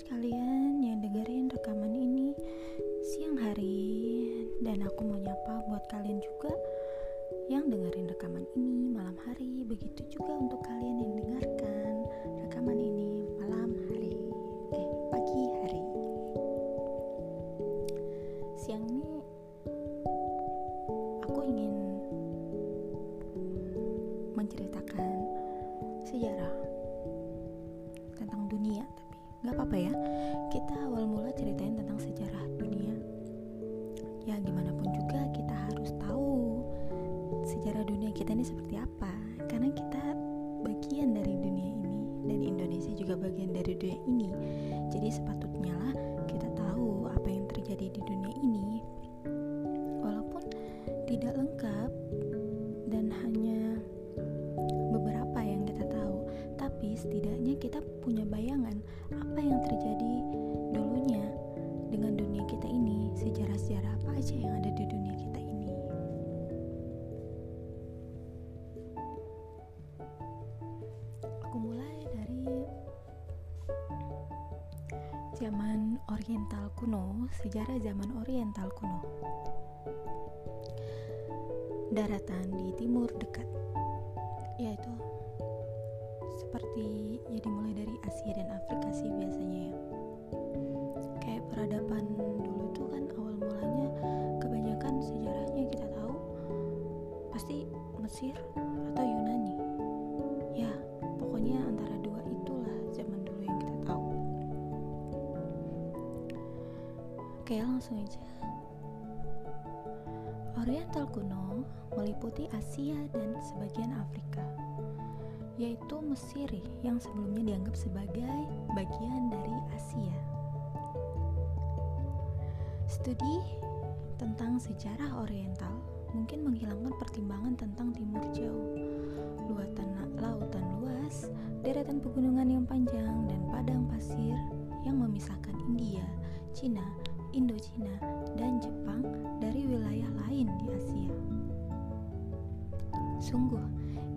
buat kalian yang dengerin rekaman ini siang hari. Dan aku mau nyapa buat kalian juga yang dengerin rekaman ini malam hari. Begitu juga untuk kalian seperti apa? Karena kita bagian dari dunia ini dan Indonesia juga bagian dari dunia ini. Jadi sepatutnya lah kita tahu apa yang terjadi di dunia ini. Walaupun tidak lengkap dan hanya beberapa yang kita tahu tapi setidaknya kita punya sejarah zaman oriental kuno. Daratan di timur dekat yaitu seperti ya dimulai dari Asia dan Afrika sih biasanya ya. Kayak peradaban dulu tuh kan awal mulanya kebanyakan sejarahnya kita tahu pasti Mesir langsung Oriental kuno meliputi Asia dan sebagian Afrika yaitu Mesir yang sebelumnya dianggap sebagai bagian dari Asia. Studi tentang sejarah Oriental mungkin menghilangkan pertimbangan tentang timur jauh, luatan lautan luas, deretan pegunungan yang panjang, dan padang pasir yang memisahkan India, Cina, Indochina, dan Jepang dari wilayah lain di Asia. Sungguh,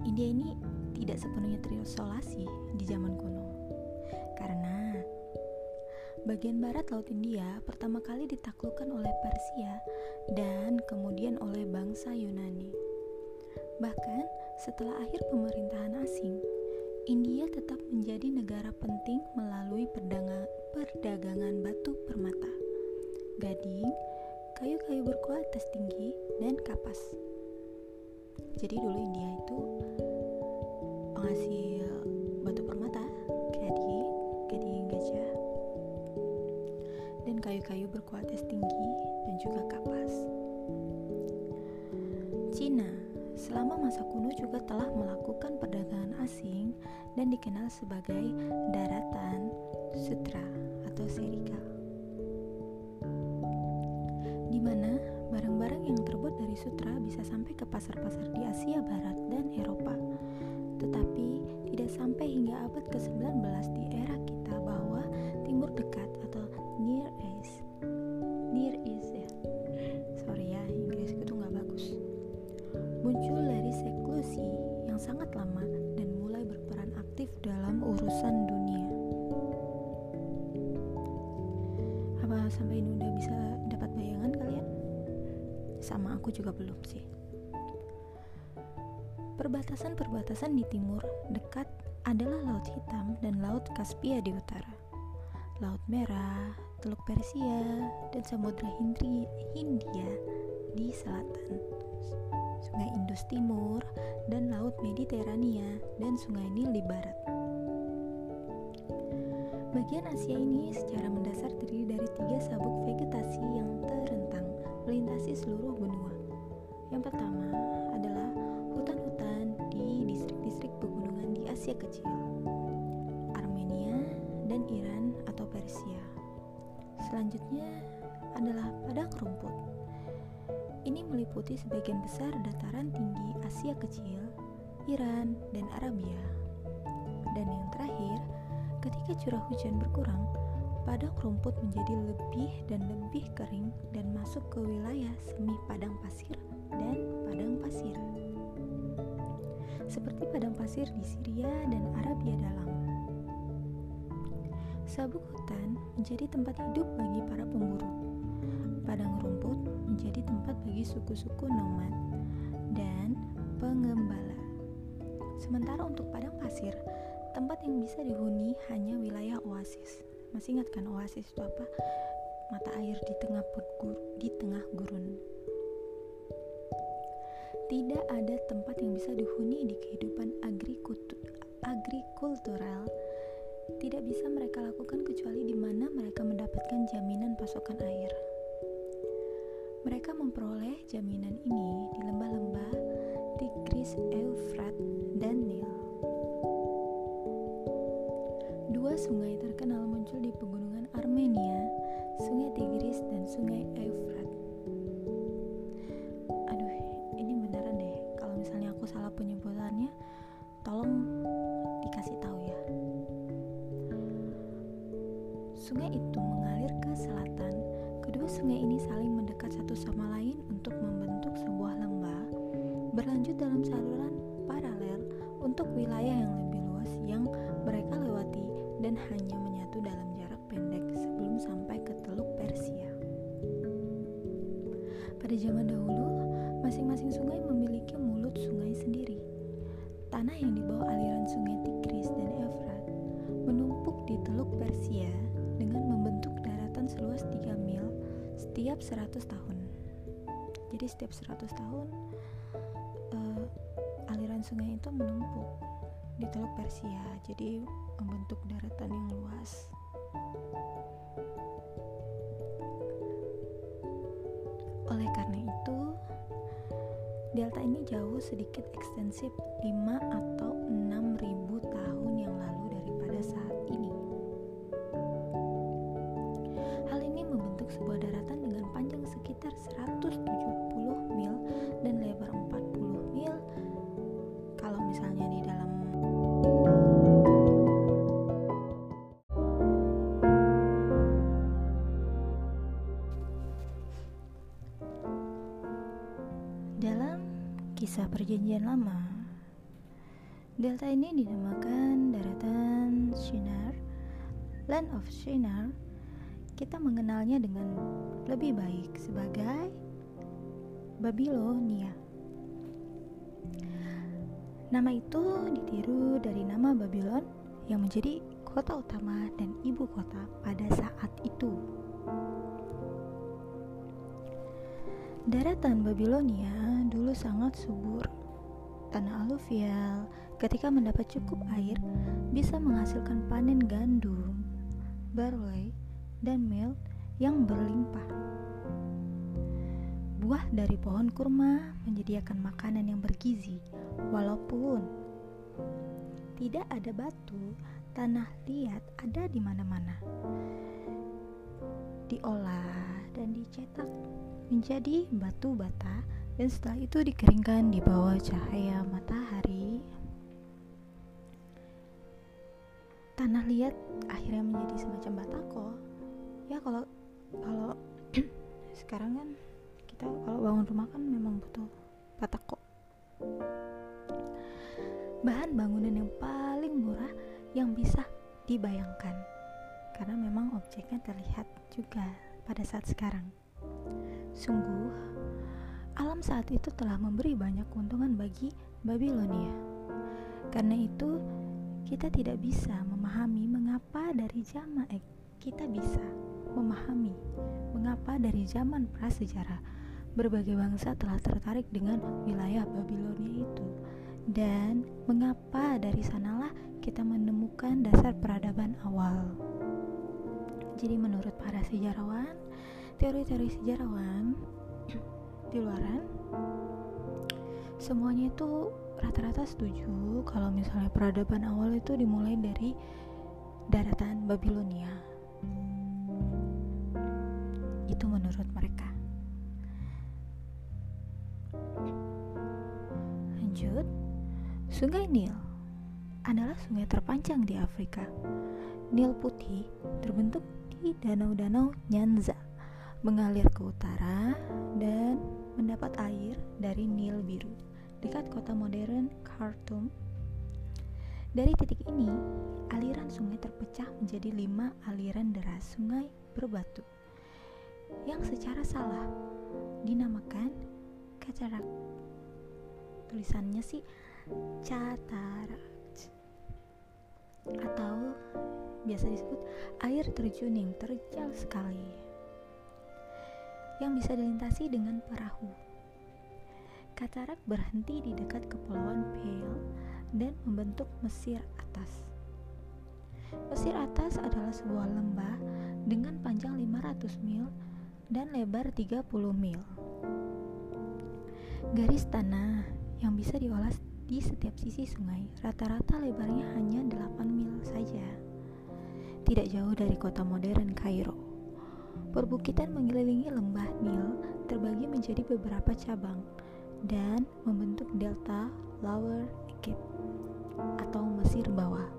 India ini tidak sepenuhnya terisolasi di zaman kuno. Karena bagian barat Laut India pertama kali ditaklukkan oleh Persia dan kemudian oleh bangsa Yunani. Bahkan setelah akhir pemerintahan asing, India tetap menjadi negara penting melalui perdagangan batu permata, gading, kayu-kayu berkualitas tinggi, dan kapas. Jadi dulu India itu penghasil batu permata, gading, gading gajah, dan kayu-kayu berkualitas tinggi dan juga kapas. Cina selama masa kuno juga telah melakukan perdagangan asing dan dikenal sebagai daratan sutra atau serika. Di mana barang-barang yang terbuat dari sutra bisa sampai ke pasar-pasar di Asia Barat dan Eropa. Tetapi tidak sampai hingga abad ke-19 di era kita bahwa Timur Dekat Perbatasan-perbatasan di timur dekat adalah Laut Hitam dan Laut Kaspia di utara. Laut Merah, Teluk Persia, dan Samudra Hindia di selatan. Sungai Indus Timur dan Laut Mediterania dan Sungai Nil di barat. Bagian Asia ini secara mendasar terdiri dari tiga sabuk vegetasi yang terentang melintasi seluruh. Yang pertama adalah hutan-hutan di distrik-distrik pegunungan di Asia Kecil, Armenia, dan Iran atau Persia. Selanjutnya adalah padang rumput. Ini meliputi sebagian besar dataran tinggi Asia Kecil, Iran, dan Arabia. Dan yang terakhir, ketika curah hujan berkurang, padang rumput menjadi lebih dan lebih kering dan masuk ke wilayah semi padang pasir dan padang pasir seperti padang pasir di Syria dan Arabia Dalam. Sabuk hutan menjadi tempat hidup bagi para pemburu. Padang rumput menjadi tempat bagi suku-suku nomad dan pengembala. Sementara untuk padang pasir, tempat yang bisa dihuni hanya wilayah oasis. Masih ingat kan oasis itu apa? Mata air di tengah pegur, di tengah gurun. Tidak ada tempat yang bisa dihuni di kehidupan agrikultural tidak bisa mereka lakukan kecuali di mana mereka mendapatkan jaminan pasokan air. Mereka memperoleh jaminan ini di lembah-lembah Tigris, Eufrat, dan Nil. Dua sungai terkenal muncul di pegunungan Armenia, Sungai Tigris dan Sungai Eufrat. Tanah yang di bawah aliran sungai Tigris dan Efrat menumpuk di Teluk Persia dengan membentuk daratan seluas 3 mil setiap 100 tahun. Jadi setiap 100 tahun uh, aliran sungai itu menumpuk di Teluk Persia. Jadi membentuk daratan yang luas. Delta ini jauh sedikit ekstensif 5 atau 6 ribu tahun yang lalu daripada saat ini. Hal ini membentuk sebuah daratan dengan panjang sekitar 170 perjanjian lama, delta ini dinamakan daratan Shinar, Land of Shinar. Kita mengenalnya dengan lebih baik sebagai Babilonia. Nama itu ditiru dari nama Babylon yang menjadi kota utama dan ibu kota pada saat itu. Daratan Babilonia dulu sangat subur. Tanah aluvial ketika mendapat cukup air bisa menghasilkan panen gandum, barley, dan mil yang berlimpah. Buah dari pohon kurma menyediakan makanan yang bergizi, walaupun tidak ada batu, tanah liat ada di mana-mana. Diolah dan dicetak menjadi batu bata dan setelah itu dikeringkan di bawah cahaya matahari. Tanah liat akhirnya menjadi semacam batako. Ya kalau kalau sekarang kan kita kalau bangun rumah kan memang butuh batako. Bahan bangunan yang paling murah yang bisa dibayangkan karena memang objeknya terlihat juga pada saat sekarang. Sungguh, alam saat itu telah memberi banyak keuntungan bagi Babilonia. Karena itu, kita tidak bisa memahami mengapa dari zaman eh, kita bisa memahami mengapa dari zaman prasejarah berbagai bangsa telah tertarik dengan wilayah Babilonia itu dan mengapa dari sanalah kita menemukan dasar peradaban awal. Jadi menurut para sejarawan, teori-teori sejarawan di luaran semuanya itu rata-rata setuju kalau misalnya peradaban awal itu dimulai dari daratan Babilonia. Itu menurut mereka. Lanjut sungai Nil adalah sungai terpanjang di Afrika. Nil putih terbentuk di danau-danau Nyanza mengalir ke utara dan mendapat air dari Nil Biru dekat kota modern Khartoum. Dari titik ini, aliran sungai terpecah menjadi lima aliran deras sungai berbatu yang secara salah dinamakan katarak. Tulisannya sih catarak atau biasa disebut air terjun yang terjal sekali yang bisa dilintasi dengan perahu. Katarak berhenti di dekat kepulauan Pale dan membentuk Mesir atas. Mesir atas adalah sebuah lembah dengan panjang 500 mil dan lebar 30 mil. Garis tanah yang bisa diolah di setiap sisi sungai rata-rata lebarnya hanya 8 mil saja. Tidak jauh dari kota modern Kairo. Perbukitan mengelilingi lembah Nil terbagi menjadi beberapa cabang dan membentuk delta Lower Egypt atau Mesir bawah.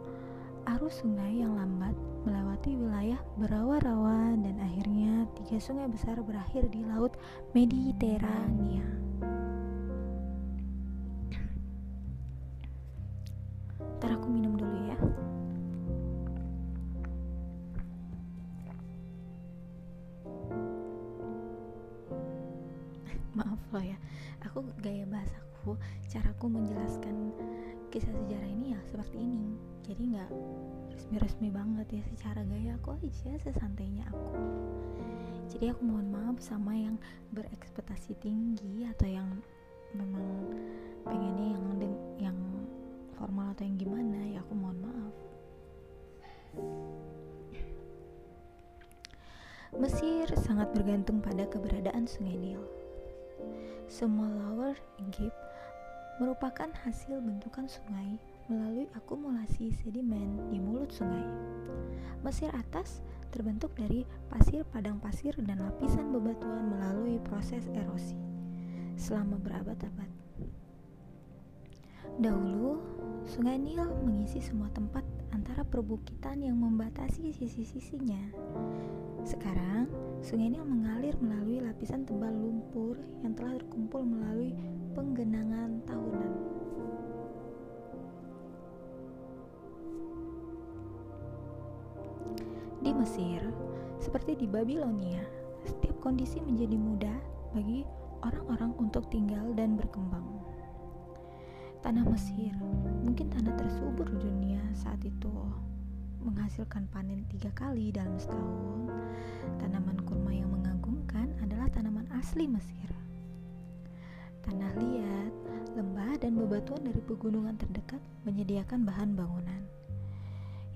Arus sungai yang lambat melewati wilayah berawa-rawa dan akhirnya tiga sungai besar berakhir di Laut Mediterania. Maaf loh ya, aku gaya bahasaku, caraku menjelaskan kisah sejarah ini ya seperti ini. Jadi nggak resmi-resmi banget ya secara gaya aku aja sesantainya aku. Jadi aku mohon maaf sama yang berekspektasi tinggi atau yang memang pengennya yang yang formal atau yang gimana ya aku mohon maaf. Mesir sangat bergantung pada keberadaan Sungai Nil. Semua Lower Egypt merupakan hasil bentukan sungai melalui akumulasi sedimen di mulut sungai. Mesir atas terbentuk dari pasir padang pasir dan lapisan bebatuan melalui proses erosi selama berabad-abad. Dahulu, Sungai Nil mengisi semua tempat antara perbukitan yang membatasi sisi-sisinya. Sekarang, Sungai Nil mengalir melalui lapisan tebal lumpur yang telah terkumpul melalui penggenangan tahunan. Di Mesir, seperti di Babilonia, setiap kondisi menjadi mudah bagi orang-orang untuk tinggal dan berkembang. Tanah Mesir, mungkin tanah tersubur dunia saat itu, menghasilkan panen tiga kali dalam setahun. Tanaman kurma yang mengagumkan adalah tanaman asli Mesir. Tanah liat, lembah, dan bebatuan dari pegunungan terdekat menyediakan bahan bangunan.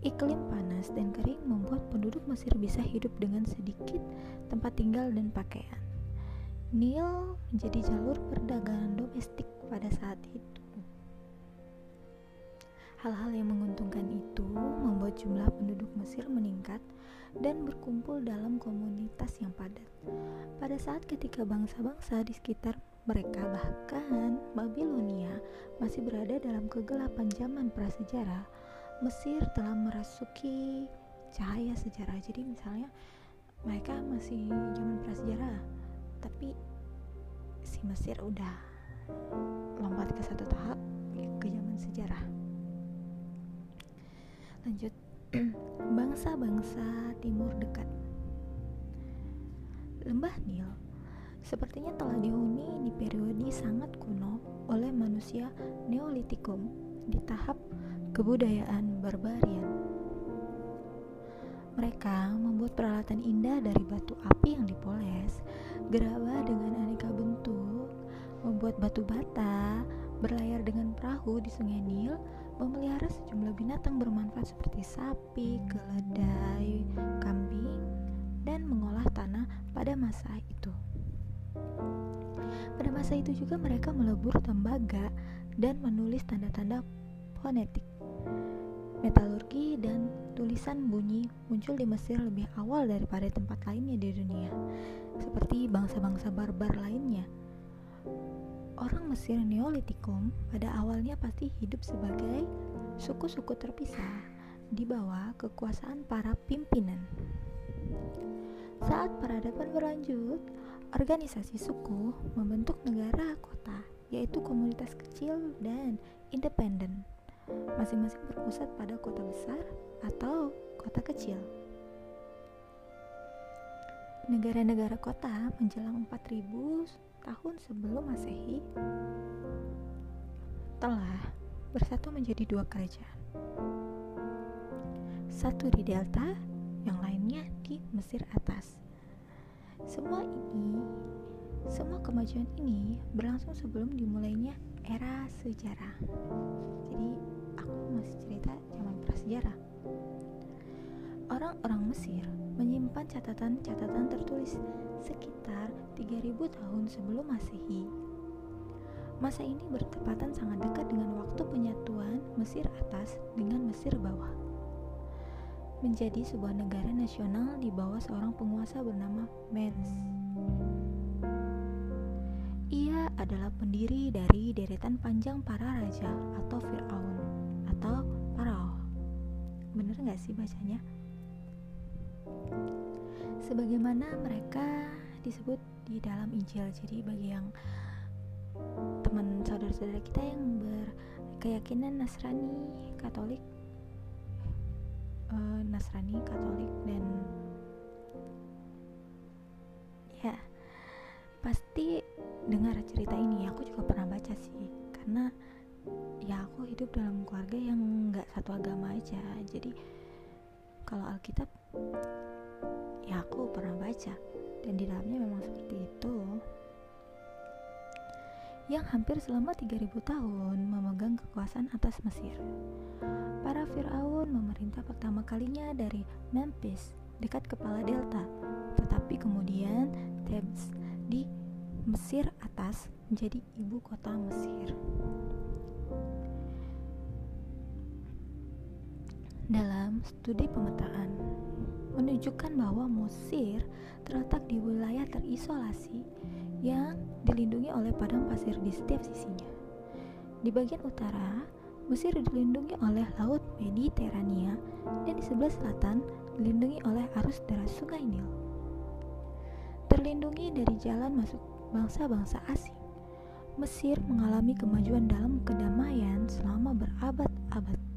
Iklim panas dan kering membuat penduduk Mesir bisa hidup dengan sedikit tempat tinggal dan pakaian. Nil menjadi jalur perdagangan domestik pada saat itu. Hal-hal yang menguntungkan itu membuat jumlah penduduk Mesir meningkat dan berkumpul dalam komunitas yang padat. Pada saat ketika bangsa-bangsa di sekitar mereka bahkan Babilonia masih berada dalam kegelapan zaman prasejarah. Mesir telah merasuki cahaya sejarah. Jadi misalnya mereka masih zaman prasejarah, tapi si Mesir udah lompat ke satu tahap ke zaman sejarah. Lanjut bangsa-bangsa timur dekat. Lembah Nil sepertinya telah dihuni di periode sangat kuno oleh manusia Neolitikum di tahap kebudayaan barbarian. Mereka membuat peralatan indah dari batu api yang dipoles, gerabah dengan aneka bentuk, membuat batu bata, berlayar dengan perahu di sungai Nil, memelihara sejumlah binatang bermanfaat seperti sapi, keledai, kambing, dan mengolah tanah pada masa itu. Pada masa itu juga mereka melebur tembaga dan menulis tanda-tanda fonetik. Metalurgi dan tulisan bunyi muncul di Mesir lebih awal daripada tempat lainnya di dunia, seperti bangsa-bangsa barbar lainnya. Orang Mesir Neolitikum pada awalnya pasti hidup sebagai suku-suku terpisah di bawah kekuasaan para pimpinan. Saat peradaban berlanjut, Organisasi suku membentuk negara kota, yaitu komunitas kecil dan independen. masing-masing berpusat pada kota besar atau kota kecil. Negara-negara kota menjelang 4000 tahun sebelum Masehi telah bersatu menjadi dua kerajaan. Satu di Delta, yang lainnya di Mesir atas. Semua ini, semua kemajuan ini berlangsung sebelum dimulainya era sejarah. Jadi aku masih cerita zaman prasejarah. Orang-orang Mesir menyimpan catatan-catatan tertulis sekitar 3000 tahun sebelum Masehi. Masa ini bertepatan sangat dekat dengan waktu penyatuan Mesir atas dengan Mesir bawah. Menjadi sebuah negara nasional di bawah seorang penguasa bernama Menes. Ia adalah pendiri dari deretan panjang para raja atau Fir'aun atau Parao. Bener gak sih bacanya? Sebagaimana mereka disebut di dalam Injil. Jadi bagi yang teman saudara-saudara kita yang berkeyakinan Nasrani, Katolik, uh, Nasrani, Katolik dan ya pasti dengar cerita ini. Aku juga pernah baca sih, karena ya aku hidup dalam keluarga yang nggak satu agama aja. Jadi kalau Alkitab ya aku pernah baca dan di dalamnya memang seperti itu yang hampir selama 3000 tahun memegang kekuasaan atas Mesir. Para Fir'aun memerintah pertama kalinya dari Memphis, dekat kepala delta, tetapi kemudian Thebes di Mesir atas menjadi ibu kota Mesir. Dalam studi pemetaan, menunjukkan bahwa Mesir terletak di wilayah terisolasi yang dilindungi oleh padang pasir di setiap sisinya. Di bagian utara, Mesir dilindungi oleh Laut Mediterania dan di sebelah selatan dilindungi oleh arus deras Sungai Nil. Terlindungi dari jalan masuk bangsa-bangsa asing, Mesir mengalami kemajuan dalam kedamaian selama berabad-abad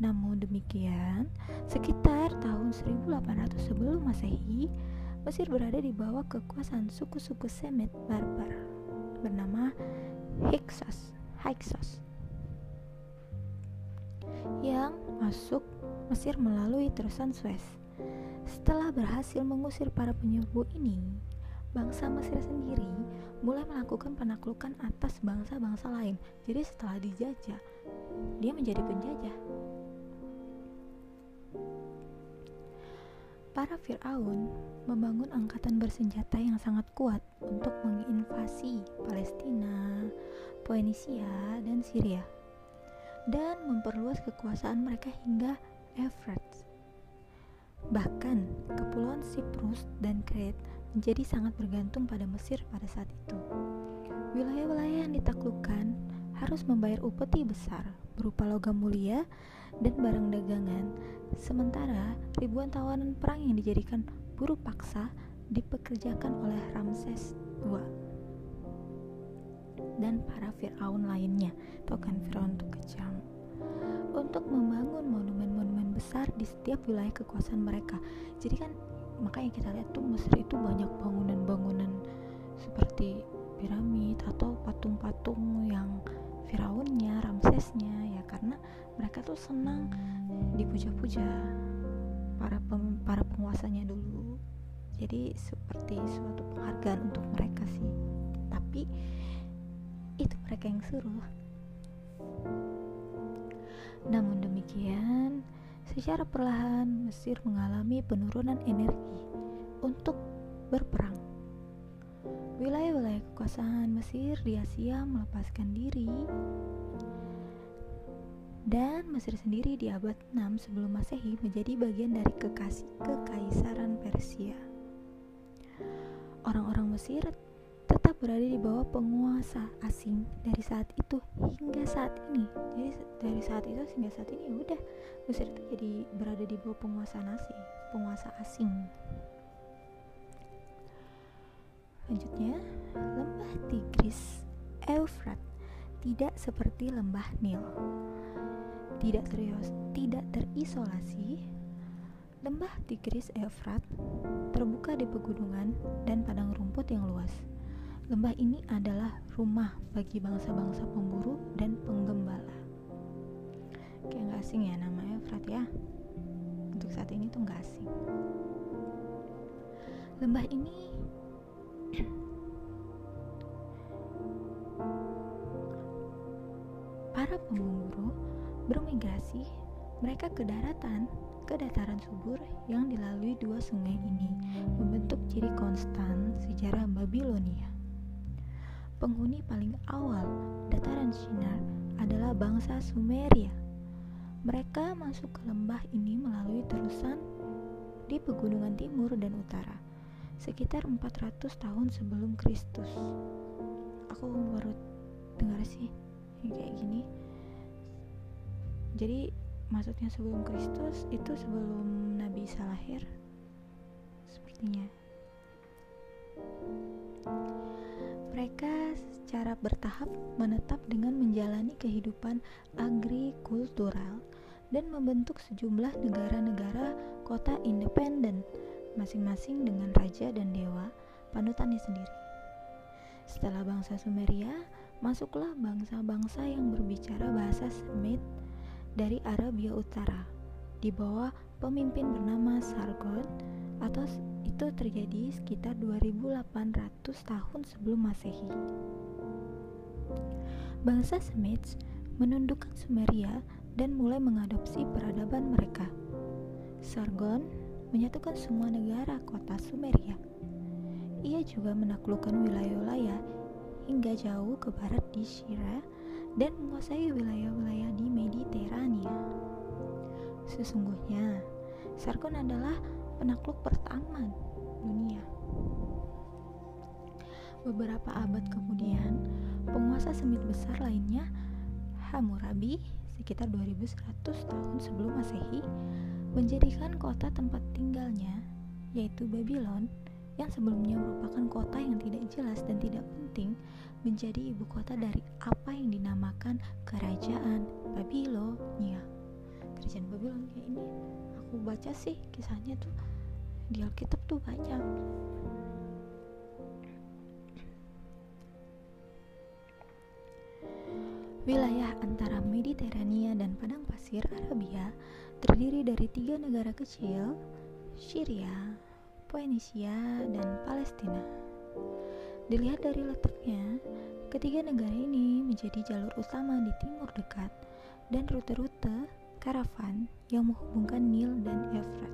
namun demikian, sekitar tahun 1800 sebelum Masehi, Mesir berada di bawah kekuasaan suku-suku Semit barbar bernama Hyksos, Hyksos yang masuk Mesir melalui terusan Suez. Setelah berhasil mengusir para penyerbu ini, bangsa Mesir sendiri mulai melakukan penaklukan atas bangsa-bangsa lain. Jadi setelah dijajah, dia menjadi penjajah. Para Fir'aun membangun angkatan bersenjata yang sangat kuat untuk menginvasi Palestina, Phoenician, dan Syria dan memperluas kekuasaan mereka hingga Euphrates. Bahkan, kepulauan Siprus dan Crete menjadi sangat bergantung pada Mesir pada saat itu. Wilayah-wilayah yang ditaklukkan harus membayar upeti besar berupa logam mulia dan barang dagangan, sementara ribuan tawanan perang yang dijadikan buruh paksa dipekerjakan oleh Ramses II dan para Fir'aun lainnya. Tuh kan Fir'aun kejam untuk membangun monumen-monumen besar di setiap wilayah kekuasaan mereka. Jadi kan makanya kita lihat tuh Mesir itu banyak bangunan-bangunan seperti piramid atau patung-patung yang Firaunnya, Ramsesnya ya karena mereka tuh senang dipuja-puja para pem, para penguasanya dulu. Jadi seperti suatu penghargaan untuk mereka sih. Tapi itu mereka yang suruh. Namun demikian, secara perlahan Mesir mengalami penurunan energi untuk berperang Wilayah-wilayah kekuasaan Mesir di Asia melepaskan diri dan Mesir sendiri di abad 6 sebelum Masehi menjadi bagian dari kekasih kekaisaran Persia. Orang-orang Mesir tetap berada di bawah penguasa asing dari saat itu hingga saat ini. Jadi dari saat itu hingga saat ini ya udah Mesir itu jadi berada di bawah penguasa asing, penguasa asing. Selanjutnya, lembah Tigris Eufrat tidak seperti lembah Nil. tidak terios, tidak terisolasi, lembah Tigris Efrat terbuka di pegunungan dan padang rumput yang luas. Lembah ini adalah rumah bagi bangsa-bangsa pemburu dan penggembala. Kayak nggak asing ya nama Efrat ya. Untuk saat ini tuh nggak asing. Lembah ini para pemburu bermigrasi mereka ke daratan ke dataran subur yang dilalui dua sungai ini membentuk ciri konstan sejarah Babilonia. Penghuni paling awal dataran Shinar adalah bangsa Sumeria. Mereka masuk ke lembah ini melalui terusan di pegunungan timur dan utara, sekitar 400 tahun sebelum Kristus. Aku baru dengar sih kayak gini. Jadi maksudnya sebelum Kristus itu sebelum Nabi Isa lahir sepertinya mereka secara bertahap menetap dengan menjalani kehidupan agrikultural dan membentuk sejumlah negara-negara kota independen masing-masing dengan raja dan dewa panutannya sendiri. Setelah bangsa Sumeria, masuklah bangsa-bangsa yang berbicara bahasa Semit dari Arabia Utara di bawah pemimpin bernama Sargon atau itu terjadi sekitar 2800 tahun sebelum Masehi. Bangsa Semits menundukkan Sumeria dan mulai mengadopsi peradaban mereka. Sargon menyatukan semua negara kota Sumeria. Ia juga menaklukkan wilayah-wilayah hingga jauh ke barat di Syria dan menguasai wilayah-wilayah di Mediterania. Sesungguhnya, Sargon adalah penakluk pertama dunia. Beberapa abad kemudian, penguasa Semit besar lainnya, Hammurabi, sekitar 2100 tahun sebelum Masehi, menjadikan kota tempat tinggalnya, yaitu Babylon, yang sebelumnya merupakan kota yang tidak jelas dan tidak penting, menjadi ibu kota dari apa yang dinamakan Kerajaan Babilonia. Kerajaan Babylon kayak ini aku baca sih kisahnya tuh di Alkitab tuh banyak. Wilayah antara terdiri dari tiga negara kecil, Syria, Phoenicia, dan Palestina. Dilihat dari letaknya, ketiga negara ini menjadi jalur utama di timur dekat dan rute-rute karavan yang menghubungkan Nil dan Efrat.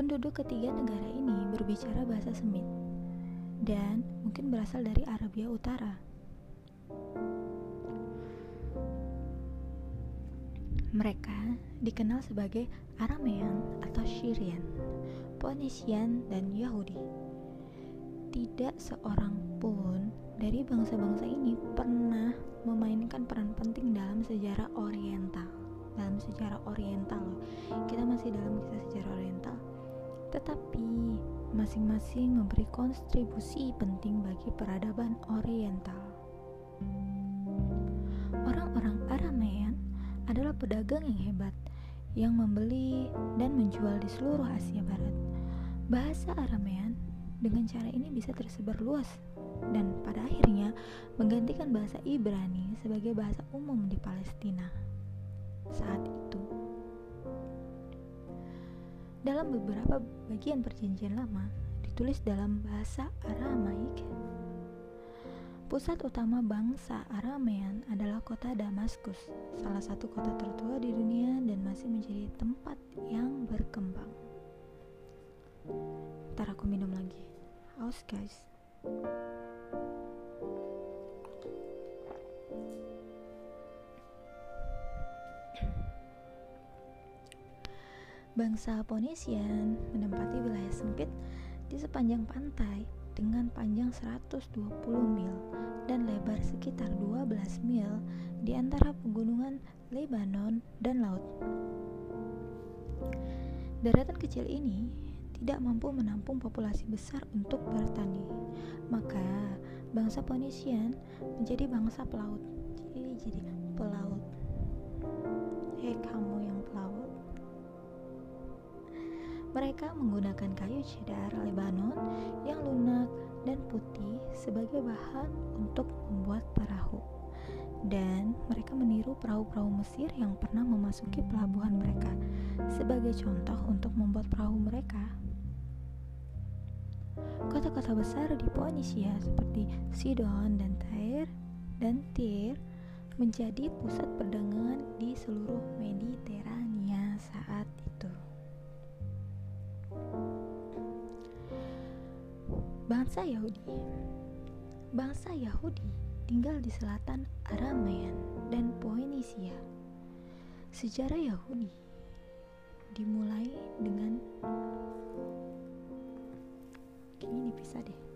Penduduk ketiga negara ini berbicara bahasa Semit dan mungkin berasal dari Arabia Utara. Mereka dikenal sebagai Aramean atau Syrian Phoenician, dan Yahudi. Tidak seorang pun dari bangsa-bangsa ini pernah memainkan peran penting dalam sejarah Oriental. Dalam sejarah Oriental, kita masih dalam kisah sejarah Oriental, tetapi masing-masing memberi kontribusi penting bagi peradaban Oriental. Pedagang yang hebat yang membeli dan menjual di seluruh Asia Barat. Bahasa Aramean dengan cara ini bisa tersebar luas dan pada akhirnya menggantikan bahasa Ibrani sebagai bahasa umum di Palestina saat itu. Dalam beberapa bagian perjanjian lama ditulis dalam bahasa Aramaik Pusat utama bangsa Aramean adalah kota Damaskus, salah satu kota tertua di dunia dan masih menjadi tempat yang berkembang. Ntar aku minum lagi. Haus guys. Bangsa Ponesian menempati wilayah sempit di sepanjang pantai dengan panjang 120 mil dan lebar sekitar 12 mil di antara pegunungan Lebanon dan laut. Daratan kecil ini tidak mampu menampung populasi besar untuk bertani, maka bangsa Ponesian menjadi bangsa pelaut. Jadi jadi pelaut hei mereka menggunakan kayu cedar Lebanon yang lunak dan putih sebagai bahan untuk membuat perahu dan mereka meniru perahu-perahu Mesir yang pernah memasuki pelabuhan mereka sebagai contoh untuk membuat perahu mereka. Kota-kota besar di Poenisia seperti Sidon dan Tyre dan Tyre menjadi pusat perdagangan di seluruh Mediterania saat Bangsa Yahudi Bangsa Yahudi tinggal di selatan Aramean dan Poenisia. Sejarah Yahudi dimulai dengan ini dipisah deh.